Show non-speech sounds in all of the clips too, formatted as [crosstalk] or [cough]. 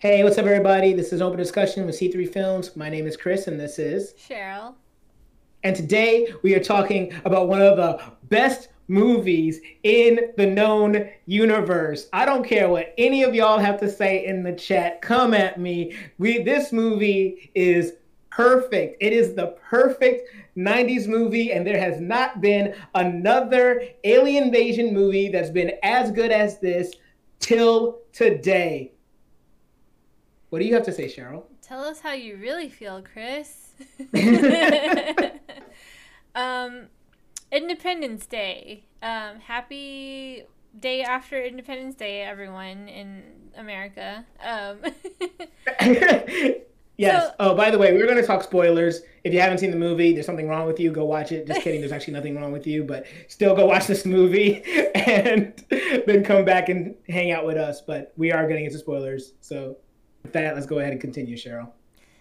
Hey, what's up, everybody? This is Open Discussion with C3 Films. My name is Chris, and this is Cheryl. And today we are talking about one of the best movies in the known universe. I don't care what any of y'all have to say in the chat. Come at me. We this movie is perfect. It is the perfect 90s movie, and there has not been another alien invasion movie that's been as good as this till today. What do you have to say, Cheryl? Tell us how you really feel, Chris. [laughs] [laughs] um, Independence Day. Um, happy day after Independence Day, everyone in America. Um, [laughs] yes. So, oh, by the way, we are going to talk spoilers. If you haven't seen the movie, there's something wrong with you. Go watch it. Just kidding. There's actually nothing wrong with you, but still go watch this movie and then come back and hang out with us. But we are getting into spoilers. So with that, let's go ahead and continue, Cheryl.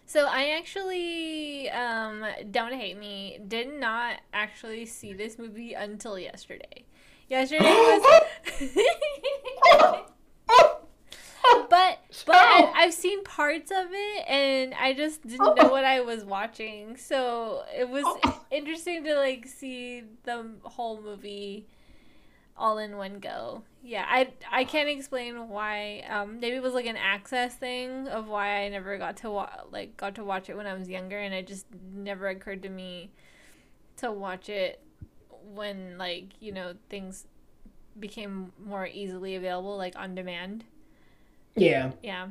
So I actually, um, don't hate me, did not actually see this movie until yesterday. Yesterday [gasps] was. [laughs] but but I, have seen parts of it and I just didn't know what I was watching. So it was [gasps] interesting to like see the whole movie all in one go. Yeah, I I can't explain why. Um, maybe it was like an access thing of why I never got to wa- like got to watch it when I was younger, and it just never occurred to me to watch it when like you know things became more easily available, like on demand. Yeah. Yeah.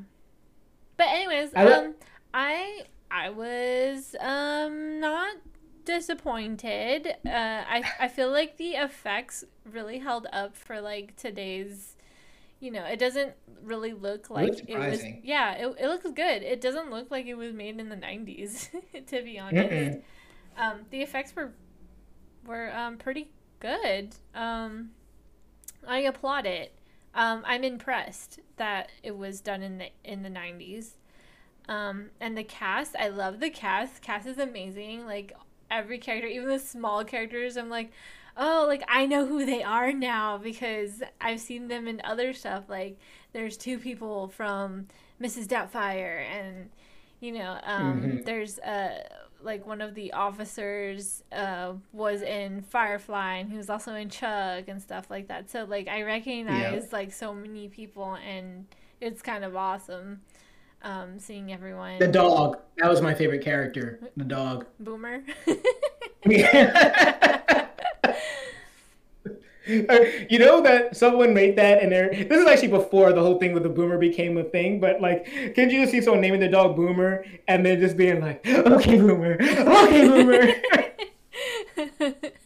But anyways, I um, I I was um disappointed. Uh, I I feel like the effects really held up for like today's. You know, it doesn't really look like it was. Yeah, it, it looks good. It doesn't look like it was made in the '90s, [laughs] to be honest. Um, the effects were were um, pretty good. Um, I applaud it. Um, I'm impressed that it was done in the in the '90s. Um, and the cast, I love the cast. Cast is amazing. Like every character, even the small characters, I'm like, oh, like I know who they are now because I've seen them in other stuff. Like there's two people from Mrs. Doubtfire, and you know, um, mm-hmm. there's uh like one of the officers uh was in Firefly, and he was also in Chuck and stuff like that. So like I recognize yeah. like so many people, and it's kind of awesome um, seeing everyone. The dog. That was my favorite character. The dog. [laughs] Boomer. [laughs] you know that someone made that and there this is actually before the whole thing with the boomer became a thing but like can you just see someone naming the dog boomer and then just being like okay boomer okay boomer [laughs]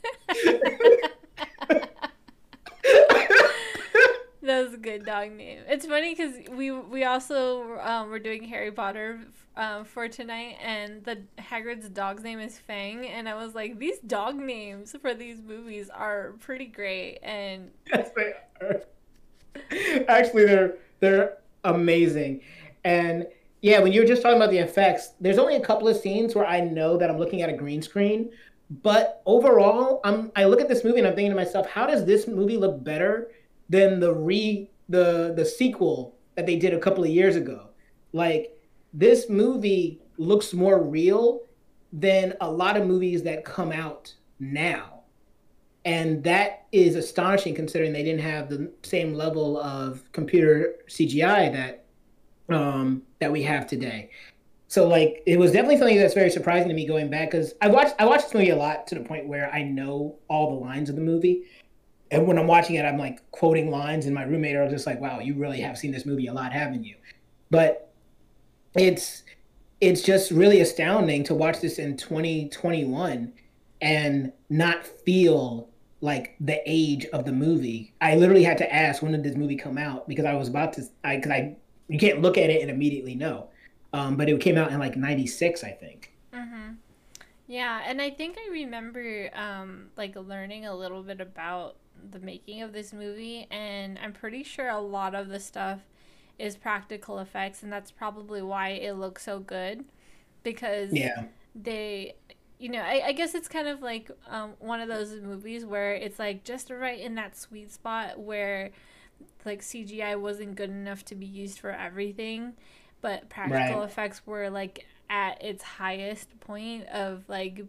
that was a good dog name. It's funny because we we also um, were doing Harry Potter um, for tonight, and the Hagrid's dog's name is Fang, and I was like, these dog names for these movies are pretty great, and [laughs] yes, they are. Actually, they're they're amazing, and yeah, when you were just talking about the effects, there's only a couple of scenes where I know that I'm looking at a green screen, but overall, I'm I look at this movie and I'm thinking to myself, how does this movie look better? than the re the the sequel that they did a couple of years ago. Like this movie looks more real than a lot of movies that come out now. And that is astonishing considering they didn't have the same level of computer CGI that um, that we have today. So like it was definitely something that's very surprising to me going back because I watched I watched this movie a lot to the point where I know all the lines of the movie and when I'm watching it, I'm like quoting lines, and my roommate are just like, "Wow, you really have seen this movie a lot, haven't you?" But it's it's just really astounding to watch this in 2021 and not feel like the age of the movie. I literally had to ask when did this movie come out because I was about to I because I you can't look at it and immediately know. Um, but it came out in like 96 i think mm-hmm. Yeah and i think i remember um, like learning a little bit about the making of this movie, and I'm pretty sure a lot of the stuff is practical effects, and that's probably why it looks so good because yeah. they you know, I, I guess it's kind of like um, one of those movies where it's like just right in that sweet spot where like CGI wasn't good enough to be used for everything, but practical right. effects were like at its highest point of like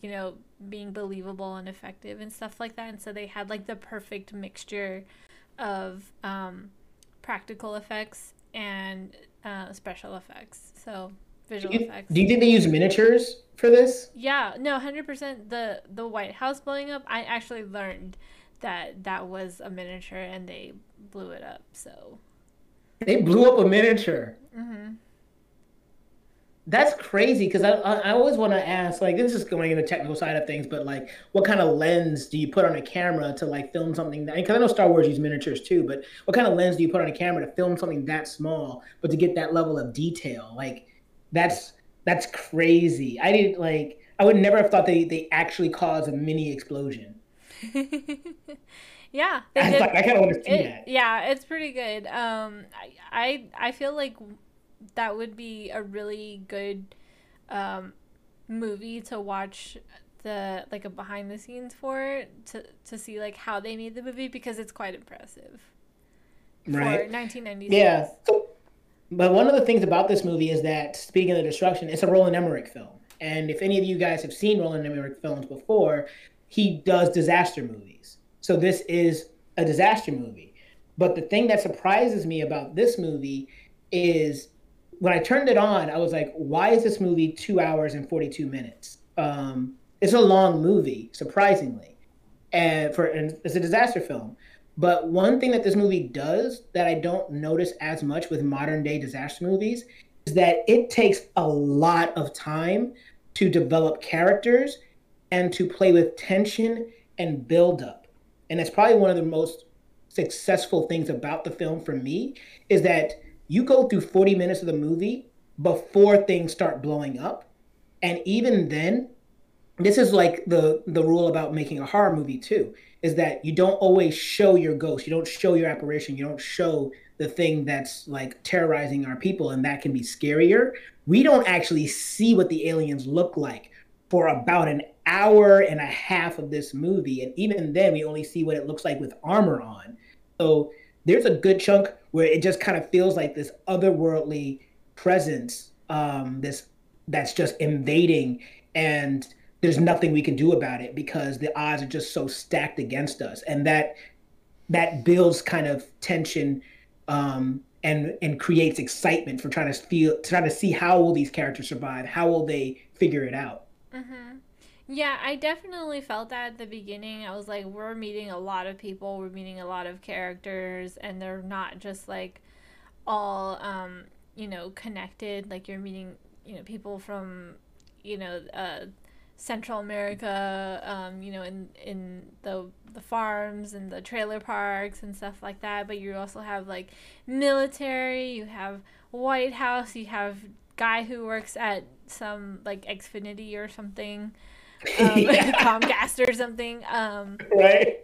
you know being believable and effective and stuff like that. And so they had like the perfect mixture of um, practical effects and uh, special effects. So visual do you, effects. do you think they use miniatures for this? Yeah. No 100% the the white house blowing up i actually learned that that was a miniature and they blew it up so. They blew up a miniature? Mm-hmm. That's crazy because I, I always want to ask like this is going in the technical side of things, but like what kind of lens do you put on a camera to like film something that because I know Star Wars use miniatures too, but what kind of lens do you put on a camera to film something that small but to get that level of detail? Like that's that's crazy. I didn't like I would never have thought they they actually cause a mini explosion. [laughs] yeah, I, like, I kind of want to see it, that. Yeah, it's pretty good. Um, I I, I feel like that would be a really good um, movie to watch the like a behind the scenes for to to see like how they made the movie because it's quite impressive. Right. For 1996. Yeah. So, but one of the things about this movie is that speaking of the destruction, it's a Roland Emmerich film. And if any of you guys have seen Roland Emmerich films before, he does disaster movies. So this is a disaster movie. But the thing that surprises me about this movie is when I turned it on, I was like, why is this movie two hours and 42 minutes? Um, it's a long movie, surprisingly. And for and it's a disaster film. But one thing that this movie does that I don't notice as much with modern day disaster movies is that it takes a lot of time to develop characters and to play with tension and build up. And that's probably one of the most successful things about the film for me is that you go through 40 minutes of the movie before things start blowing up. And even then, this is like the the rule about making a horror movie too, is that you don't always show your ghost, you don't show your apparition, you don't show the thing that's like terrorizing our people and that can be scarier. We don't actually see what the aliens look like for about an hour and a half of this movie and even then we only see what it looks like with armor on. So there's a good chunk where it just kind of feels like this otherworldly presence, um, this that's just invading, and there's nothing we can do about it because the odds are just so stacked against us, and that that builds kind of tension um, and and creates excitement for trying to feel trying to see how will these characters survive, how will they figure it out. Mm-hmm. Yeah, I definitely felt that at the beginning. I was like, we're meeting a lot of people, we're meeting a lot of characters, and they're not just like all, um, you know, connected. Like you're meeting, you know, people from, you know, uh, Central America, um, you know, in in the the farms and the trailer parks and stuff like that. But you also have like military, you have White House, you have guy who works at some like Xfinity or something um, [laughs] [laughs] Comcast or something. Um, right.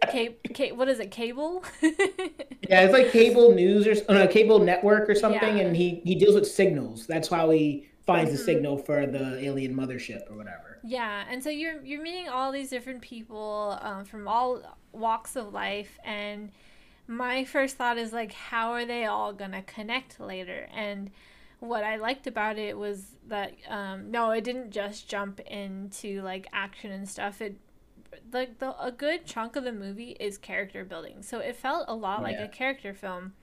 Ca- what is it? Cable. [laughs] yeah, it's like cable news or no, cable network or something, yeah. and he he deals with signals. That's how he finds mm-hmm. the signal for the alien mothership or whatever. Yeah, and so you're you're meeting all these different people um, from all walks of life, and my first thought is like, how are they all gonna connect later? And what I liked about it was that um, no, it didn't just jump into like action and stuff. It like the a good chunk of the movie is character building, so it felt a lot like a character film.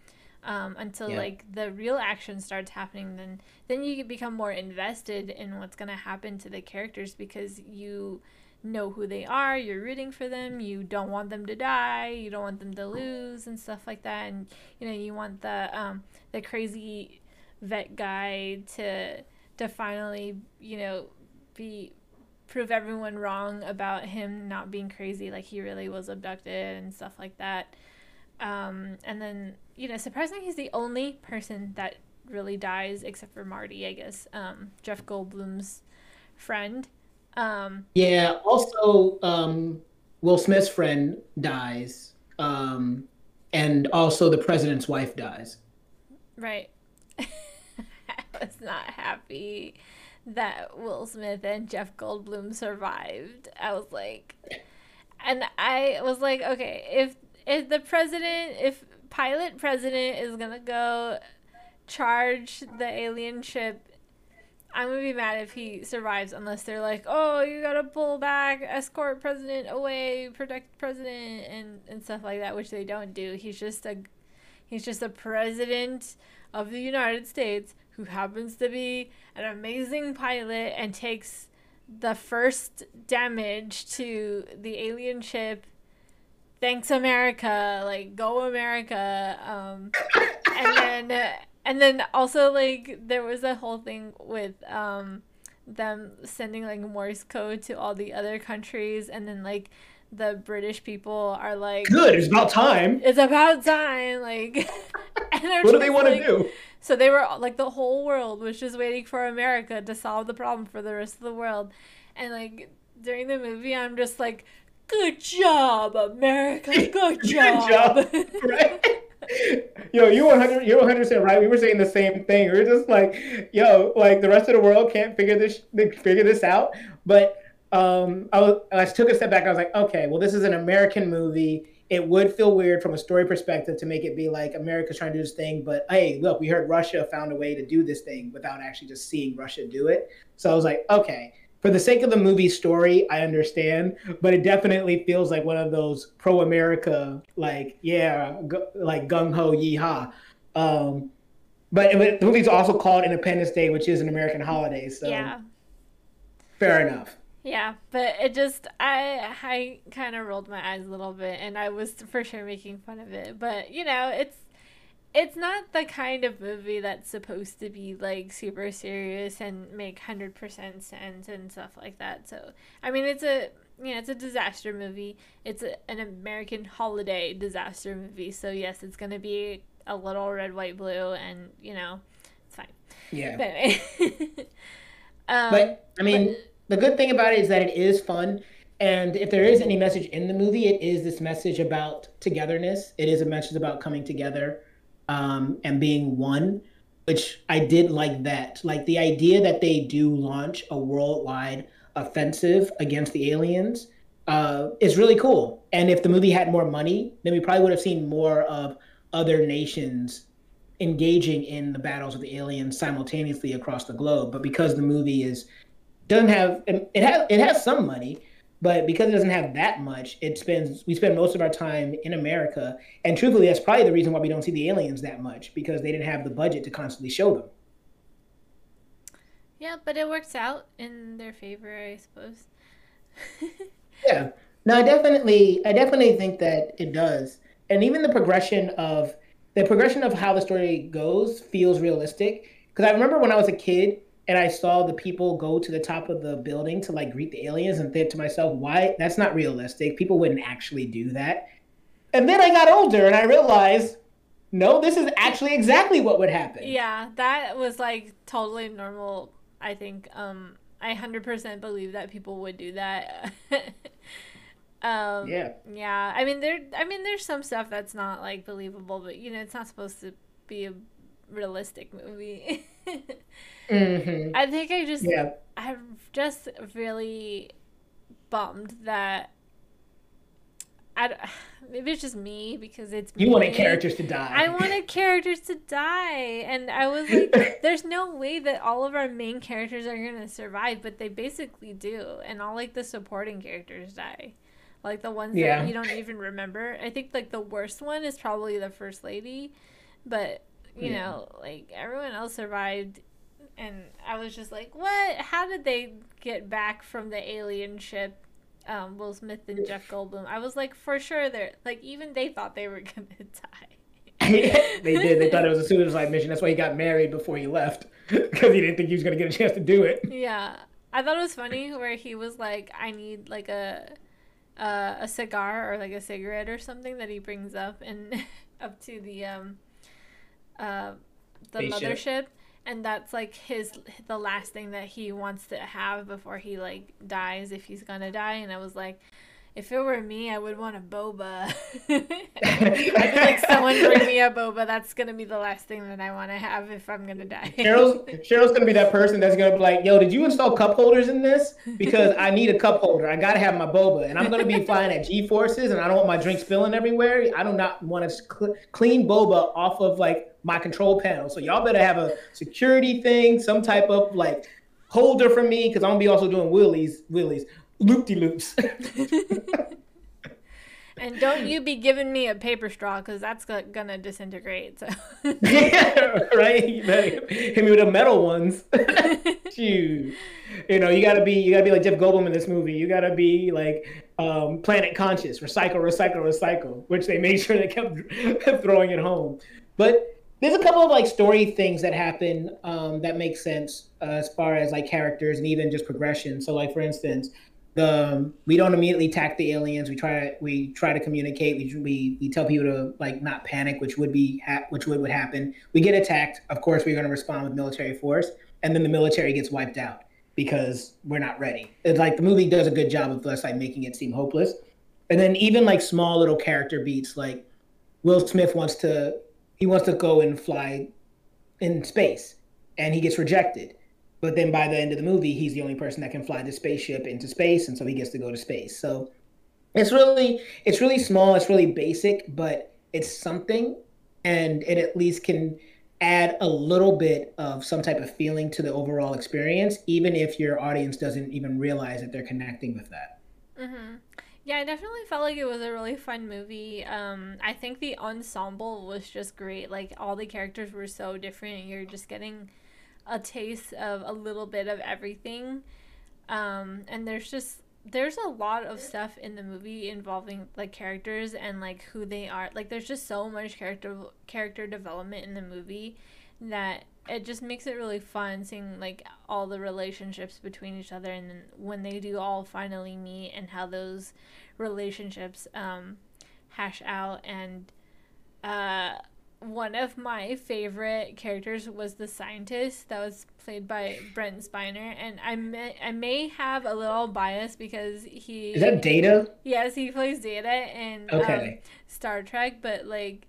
Um, until yeah. like the real action starts happening, then then you become more invested in what's gonna happen to the characters because you know who they are, you're rooting for them, you don't want them to die, you don't want them to lose and stuff like that, and you know you want the um, the crazy vet guy to to finally you know be prove everyone wrong about him not being crazy like he really was abducted and stuff like that. Um, and then you know surprisingly he's the only person that really dies except for marty i guess um, jeff goldblum's friend. Um, yeah also um, will smith's friend dies um, and also the president's wife dies. Right [laughs] was not happy that Will Smith and Jeff Goldblum survived. I was like, and I was like, okay, if if the president, if pilot president is gonna go charge the alien ship. I'm gonna be mad if he survives unless they're like, oh, you gotta pull back, escort president away, protect president, and and stuff like that, which they don't do. He's just a, he's just a president of the United States who happens to be an amazing pilot and takes the first damage to the alien ship. Thanks america. Like go america. Um and then [coughs] and then also like there was a whole thing with um them sending like morse code to all the other countries. And then like the british people are like good it's about time it's about time like [laughs] what do they want like, to do so they were like the whole world was just waiting for America to solve the problem for the rest of the world. And like during the movie I'm just like, Good job, America, [laughs] good job. good job. [laughs] right? yo, you 100, you're 100 percent right. We were saying the same thing. We are just like, yo, like the rest of the world can't figure this figure this out. But um, I was I took a step back. I was like, okay, well, this is an American movie it would feel weird from a story perspective to make it be like America's trying to do this thing, but hey, look, we heard Russia found a way to do this thing without actually just seeing Russia do it. So I was like, okay, for the sake of the movie story, I understand, but it definitely feels like one of those pro America, like, yeah, like gung ho yeehaw. Um, but, but the movie's also called Independence Day, which is an American holiday. So yeah. fair enough. Yeah, but it just I I kind of rolled my eyes a little bit, and I was for sure making fun of it. But you know, it's it's not the kind of movie that's supposed to be like super serious and make hundred percent sense and stuff like that. So I mean, it's a you know, it's a disaster movie. It's a, an American holiday disaster movie. So yes, it's gonna be a little red, white, blue, and you know, it's fine. Yeah. But, [laughs] anyway. um, but I mean. But, the good thing about it is that it is fun. And if there is any message in the movie, it is this message about togetherness. It is a message about coming together um, and being one, which I did like that. Like the idea that they do launch a worldwide offensive against the aliens uh, is really cool. And if the movie had more money, then we probably would have seen more of other nations engaging in the battles with the aliens simultaneously across the globe. But because the movie is doesn't have it has it has some money, but because it doesn't have that much, it spends we spend most of our time in America. And truthfully, that's probably the reason why we don't see the aliens that much because they didn't have the budget to constantly show them. Yeah, but it works out in their favor, I suppose. [laughs] yeah. No, I definitely I definitely think that it does. And even the progression of the progression of how the story goes feels realistic. Because I remember when I was a kid, and I saw the people go to the top of the building to like greet the aliens and think to myself, why? That's not realistic. People wouldn't actually do that. And then I got older and I realized, no, this is actually exactly what would happen. Yeah, that was like totally normal. I think um, I 100% believe that people would do that. [laughs] um, yeah. Yeah. I mean, there. I mean, there's some stuff that's not like believable, but you know, it's not supposed to be a realistic movie. [laughs] mm-hmm. I think I just yeah. I'm just really bummed that I [sighs] maybe it's just me because it's you me. wanted characters to die. I wanted characters to die, and I was like, [laughs] "There's no way that all of our main characters are gonna survive," but they basically do, and all like the supporting characters die, like the ones yeah. that you don't even remember. I think like the worst one is probably the first lady, but you yeah. know, like everyone else survived and I was just like, "What? How did they get back from the alien ship?" Um, Will Smith and Jeff [laughs] Goldblum. I was like, for sure, they're like, even they thought they were [laughs] gonna die. [laughs] they did. They thought it was a suicide mission. That's why he got married before he left because he didn't think he was gonna get a chance to do it. Yeah, I thought it was funny where he was like, "I need like a." Uh, a cigar or like a cigarette or something that he brings up and up to the um uh, the Spaceship. mothership and that's like his the last thing that he wants to have before he like dies if he's gonna die and i was like if it were me, I would want a boba. [laughs] I'd be like, someone bring me a boba. That's gonna be the last thing that I want to have if I'm gonna die. Cheryl's [laughs] Cheryl's gonna be that person that's gonna be like, "Yo, did you install cup holders in this? Because I need a cup holder. I gotta have my boba, and I'm gonna be flying at G forces, and I don't want my drink spilling everywhere. I do not want to cl- clean boba off of like my control panel. So y'all better have a security thing, some type of like." holder for me because I'm gonna be also doing wheelies, wheelies, loop de loops. [laughs] and don't you be giving me a paper straw because that's gonna disintegrate. So. [laughs] yeah, right. You hit me with the metal ones. [laughs] Shoot. You know, you gotta be you gotta be like Jeff Goldblum in this movie. You gotta be like um, planet conscious, recycle, recycle, recycle, which they made sure they kept throwing it home. But there's a couple of like story things that happen um, that make sense uh, as far as like characters and even just progression. So, like for instance, the um, we don't immediately attack the aliens. We try to we try to communicate. We we, we tell people to like not panic, which would be ha- which would would happen. We get attacked. Of course, we're going to respond with military force, and then the military gets wiped out because we're not ready. It's like the movie does a good job of us like making it seem hopeless, and then even like small little character beats like Will Smith wants to he wants to go and fly in space, and he gets rejected but then by the end of the movie, he's the only person that can fly the spaceship into space, and so he gets to go to space. So it's really it's really small, it's really basic, but it's something, and it at least can add a little bit of some type of feeling to the overall experience, even if your audience doesn't even realize that they're connecting with that. Mm-hmm. Yeah, I definitely felt like it was a really fun movie. Um, I think the ensemble was just great. Like all the characters were so different. You're just getting a taste of a little bit of everything. Um, and there's just there's a lot of stuff in the movie involving like characters and like who they are. Like there's just so much character character development in the movie that it just makes it really fun seeing like all the relationships between each other and then when they do all finally meet and how those relationships um, hash out and uh, one of my favorite characters was the scientist that was played by Brent Spiner, and I may I may have a little bias because he is that Data. Yes, he plays Data in okay. um, Star Trek, but like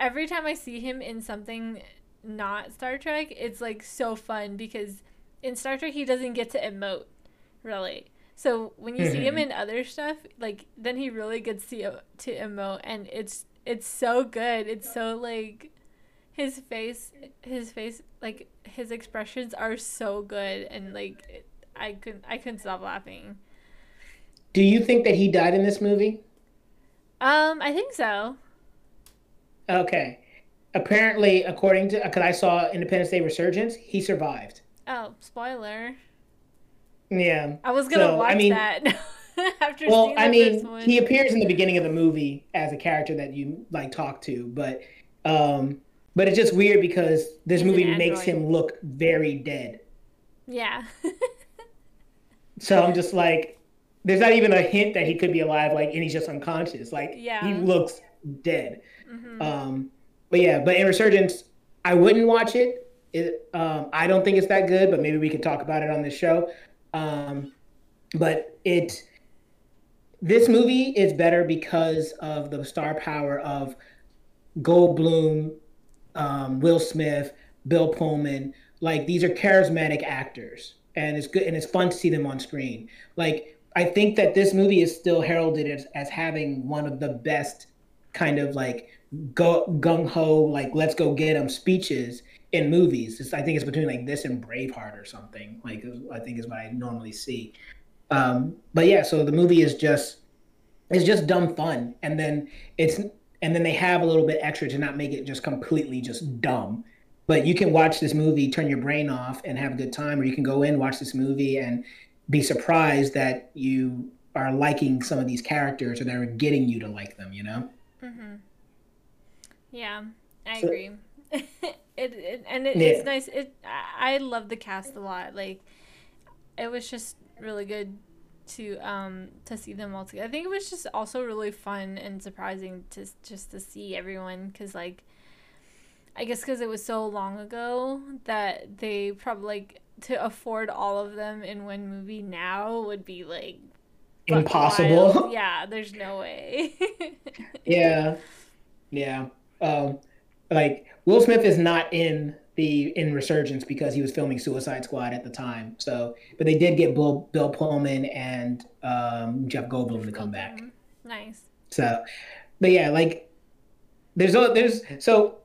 every time I see him in something not Star Trek, it's like so fun because in Star Trek he doesn't get to emote really. So when you see him [laughs] in other stuff, like then he really gets to to emote, and it's it's so good. It's so like his face his face like his expressions are so good and like I couldn't I couldn't stop laughing. Do you think that he died in this movie? Um, I think so. Okay. Apparently, according to because I saw Independence Day Resurgence, he survived. Oh, spoiler. Yeah. I was gonna so, watch I mean, that. [laughs] After well, I mean, he appears in the beginning of the movie as a character that you like talk to, but um, but it's just weird because this he's movie makes him look very dead. Yeah. so I'm just like, there's not even a hint that he could be alive, like, and he's just unconscious. Like, yeah. he looks dead. Mm-hmm. Um, but yeah, but in Resurgence, I wouldn't watch it. It, um, I don't think it's that good, but maybe we could talk about it on this show. Um, but it this movie is better because of the star power of Goldblum, um, Will Smith, Bill Pullman. Like these are charismatic actors, and it's good and it's fun to see them on screen. Like I think that this movie is still heralded as, as having one of the best kind of like go gung ho like let's go get them speeches in movies. It's, I think it's between like this and Braveheart or something. Like I think is what I normally see. Um, but yeah, so the movie is just it's just dumb fun, and then it's and then they have a little bit extra to not make it just completely just dumb. But you can watch this movie, turn your brain off, and have a good time, or you can go in watch this movie and be surprised that you are liking some of these characters or they're getting you to like them. You know. Mm-hmm. Yeah, I so, agree. [laughs] it, it, and it, yeah. it's nice. It I love the cast a lot. Like it was just really good to um to see them all together. I think it was just also really fun and surprising to just to see everyone because like I guess because it was so long ago that they probably like to afford all of them in one movie now would be like impossible. Wild. [laughs] Yeah, there's no way. [laughs] yeah, yeah. Um, like Will Smith is not in the in Resurgence because he was filming Suicide Squad at the time. So, but they did get Bill, Bill Pullman and um, Jeff Goldblum to come back. Nice. So, but yeah, like there's a there's so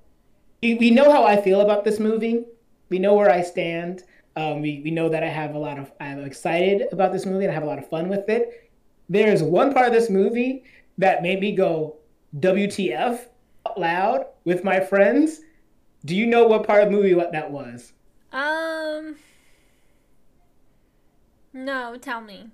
we know how I feel about this movie. We know where I stand. Um, we, we know that I have a lot of I'm excited about this movie and I have a lot of fun with it. There's one part of this movie that made me go WTF loud with my friends. Do you know what part of the movie what that was? Um No, tell me.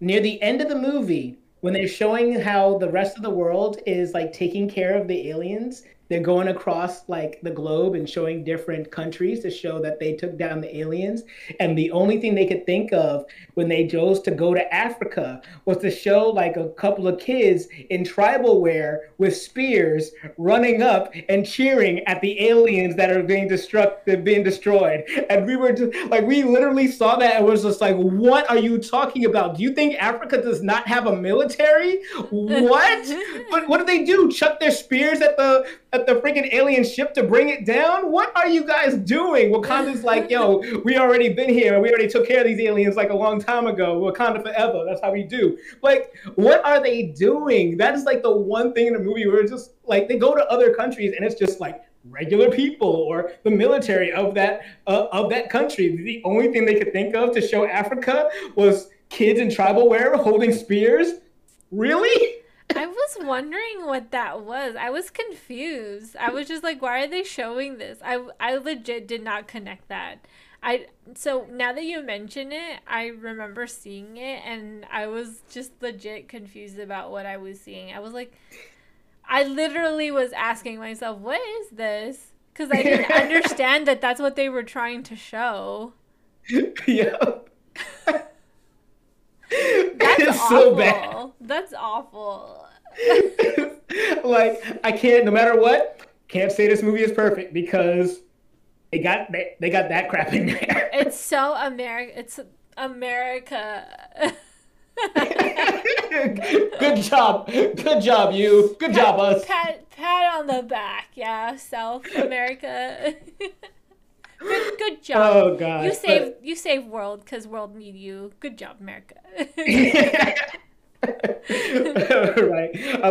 Near the end of the movie, when they're showing how the rest of the world is like taking care of the aliens they're going across like the globe and showing different countries to show that they took down the aliens. And the only thing they could think of when they chose to go to africa was to show like a couple of kids in tribal wear with spears running up and cheering at the aliens that are being destruct being destroyed. And we were just like we literally saw that and was just like what are you talking about? Do you think africa does not have a military? [laughs] What? But what do they do? Chuck their spears at the at the freaking alien ship to bring it down? What are you guys doing? Wakanda's like, yo, [laughs] we already been here. We already took care of these aliens like a long time ago. Wakanda forever. That's how we do. Like, what are they doing? That is like the one thing in the movie where it's just like they go to other countries and it's just like regular people or the military of that uh, of that country. The only thing they could think of to show Africa was kids in tribal wear holding spears. Really? I was wondering what that was. I was confused. I was just like, why are they showing this? I, I legit did not connect that. I so now that you mention it, I remember seeing it and I was just legit confused about what I was seeing. I was like I literally was asking myself, "What is this?" cuz I didn't [laughs] understand that that's what they were trying to show. Yeah. [laughs] [laughs] That's awful. so bad. That's awful. [laughs] like I can't, no matter what, can't say this movie is perfect because they got they, they got that crap in there. [laughs] It's so America. It's America. [laughs] Good job. Good job, you. Good pat, job, us. Pat, pat on the back. Yeah, South America. Good, good job. Oh God! You save you save world because world need you. Good job, America. [laughs] right. I,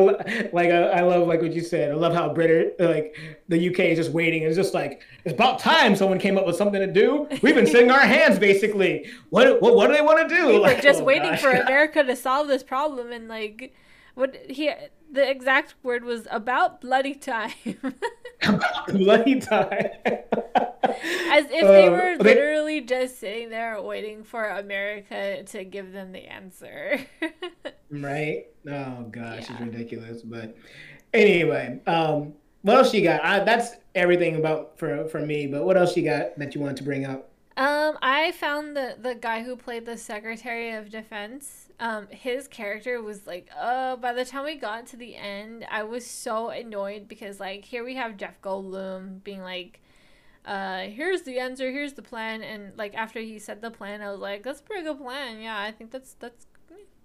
like I, I, love like what you said. I love how British like the UK is just waiting. It's just like it's about time someone came up with something to do. We've been sitting our hands basically. What what, what do they want to do? We like, just oh, waiting gosh. for America to solve this problem and like what he the exact word was about bloody time. [laughs] about bloody time. [laughs] As if they uh, were literally just sitting there waiting for America to give them the answer. [laughs] right? Oh gosh, yeah. it's ridiculous. But anyway, um, what else you got? I, that's everything about for for me. But what else you got that you want to bring up? Um, I found the the guy who played the Secretary of Defense um his character was like uh by the time we got to the end i was so annoyed because like here we have jeff goldblum being like uh here's the answer here's the plan and like after he said the plan i was like that's a pretty good plan yeah i think that's that's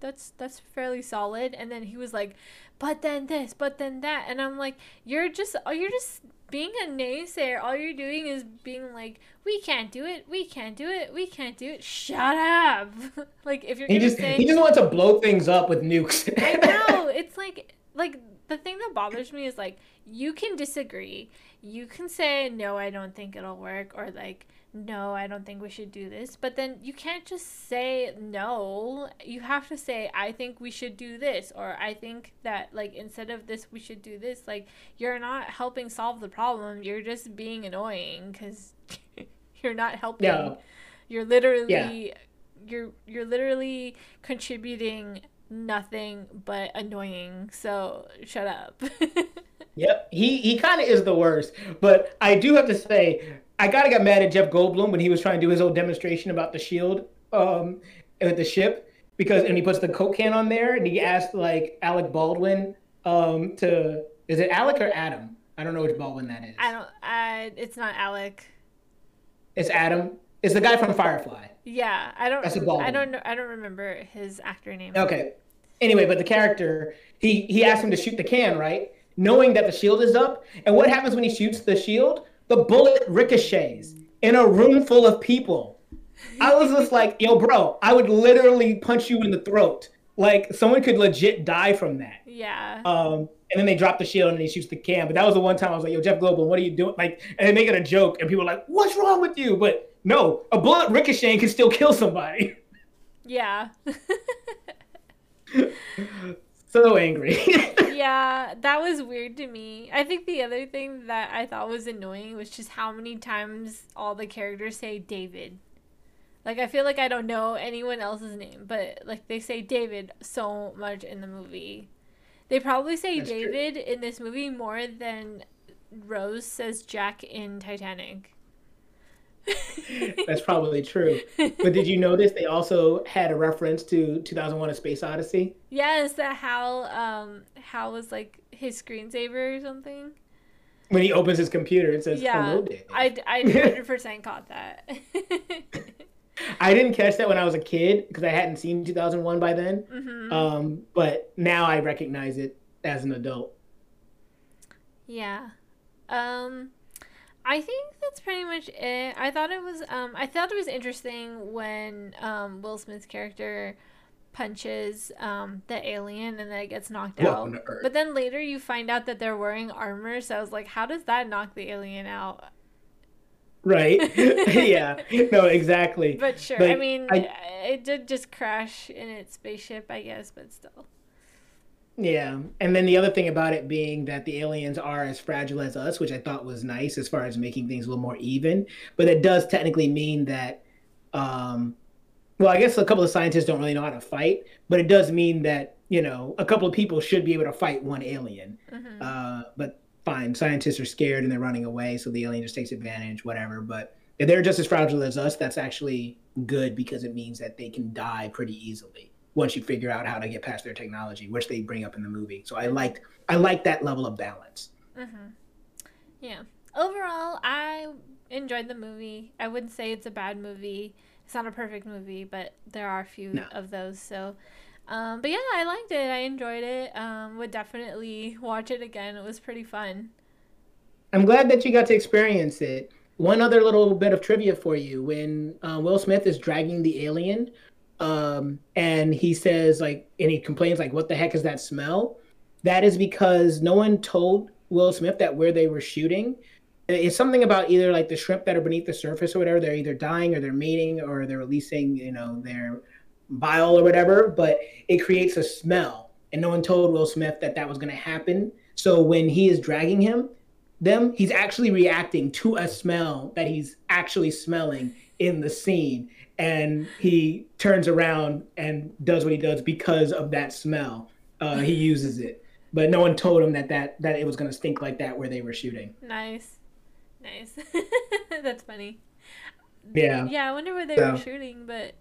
that's that's fairly solid and then he was like but then this but then that and i'm like you're just oh, you're just being a naysayer, all you're doing is being like, "We can't do it. We can't do it. We can't do it." Shut up! [laughs] like if you're he just say, he just wants to blow things up with nukes. I know [laughs] it's like like the thing that bothers me is like you can disagree, you can say no, I don't think it'll work, or like no, I don't think we should do this. But then you can't just say no. You have to say, I think we should do this, or I think that, like, instead of this, we should do this. Like, you're not helping solve the problem. You're just being annoying because [laughs] you're not helping. Yeah. You're literally. Yeah. You're you're literally contributing nothing but annoying. So shut up. [laughs] yep, he he kind of is the worst. But I do have to say, I gotta get mad at Jeff Goldblum when he was trying to do his old demonstration about the shield um, with the ship because and he puts the coke can on there and he asked like Alec Baldwin um, to is it Alec or Adam? I don't know which Baldwin that is. I don't. I it's not Alec. It's Adam. It's the guy from Firefly. Yeah, I don't. That's a I don't know. I don't remember his actor name. Okay. Anyway, but the character he he asked him to shoot the can right, knowing that the shield is up. And what happens when he shoots the shield? The bullet ricochets in a room full of people. I was just [laughs] like, yo, bro, I would literally punch you in the throat. Like someone could legit die from that. Yeah. Um, and then they drop the shield and he shoots the can. But that was the one time I was like, yo, Jeff Goldblum, what are you doing? Like, and they make it a joke, and people are like, what's wrong with you? But no, a bullet ricocheting can still kill somebody. [laughs] Yeah. [laughs] [laughs] so angry. [laughs] yeah, that was weird to me. I think the other thing that I thought was annoying was just how many times all the characters say David. Like I feel like I don't know anyone else's name, but like they say David so much in the movie. They probably say That's David true. in this movie more than Rose says Jack in Titanic. [laughs] That's probably true. But did you notice they also had a reference to 2001: A Space Odyssey? Yes, that Hal um Hal was like his screensaver or something. When he opens his computer, it says yeah, "Hello, David." I I hundred percent caught that. [laughs] I didn't catch that when I was a kid because I hadn't seen 2001 by then. Mm-hmm. Um, but now I recognize it as an adult. Yeah. Um, I think that's pretty much it. I thought it was um I thought it was interesting when um Will Smith's character punches um the alien and then it gets knocked out. But then later you find out that they're wearing armor, so I was like, how does that knock the alien out? Right. [laughs] [laughs] yeah. No, exactly. But sure. Like, I mean, I, it did just crash in its spaceship, I guess, but still. Yeah. And then the other thing about it being that the aliens are as fragile as us, which I thought was nice as far as making things a little more even. But it does technically mean that, um, well, I guess a couple of scientists don't really know how to fight, but it does mean that, you know, a couple of people should be able to fight one alien. Mm-hmm. Uh, but fine, scientists are scared and they're running away, so the alien just takes advantage, whatever. But if they're just as fragile as us, that's actually good because it means that they can die pretty easily once you figure out how to get past their technology, which they bring up in the movie. So I liked I like that level of balance. Mm-hmm. Yeah. Overall, I enjoyed the movie. I wouldn't say it's a bad movie. It's not a perfect movie, but there are a few no. of those. So, um, but yeah, I liked it. I enjoyed it. Um, would definitely watch it again. It was pretty fun. I'm glad that you got to experience it. One other little bit of trivia for you: when uh, Will Smith is dragging the alien um, and he says like, and he complains like, "What the heck is that smell?" That is because no one told Will Smith that where they were shooting. It's something about either like the shrimp that are beneath the surface or whatever. They're either dying or they're mating or they're releasing, you know, their bile or whatever. But it creates a smell, and no one told Will Smith that that was going to happen. So when he is dragging him, them, he's actually reacting to a smell that he's actually smelling in the scene and he turns around and does what he does because of that smell. Uh, he uses it, but no one told him that that that it was going to stink like that where they were shooting. Nice, nice. [laughs] That's funny. Yeah. Yeah, I wonder where they so. were shooting, but.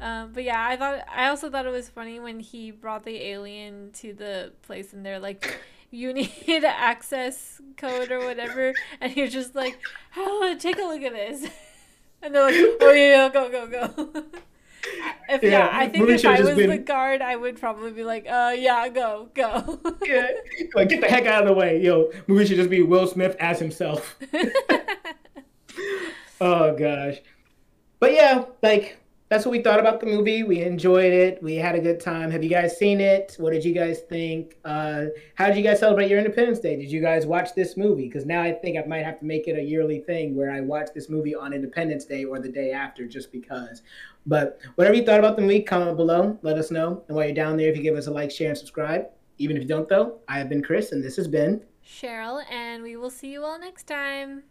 Um, but yeah, I thought I also thought it was funny when he brought the alien to the place and they're like, "You [laughs] need access code or whatever," and he's just like, "Oh, take a look at this." [laughs] And they're like, oh yeah, go go go. [laughs] if yeah, yeah I think if I was been... the guard, I would probably be like, uh, yeah, go go. [laughs] yeah, like get the heck out of the way, yo. Movie should just be Will Smith as himself. [laughs] oh gosh, but yeah, like that's what we thought about the movie. We enjoyed it. We had a good time. Have you guys seen it? What did you guys think? Uh, how did you guys celebrate your Independence Day? Did you guys watch this movie? Because now I think I might have to make it a yearly thing where I watch this movie on Independence Day or the day after just because. But whatever you thought about the movie, comment below. Let us know. And while you're down there, if you give us a like, share, and subscribe. Even if you don't, though, I have been Chris, and this has been Cheryl, and we will see you all next time.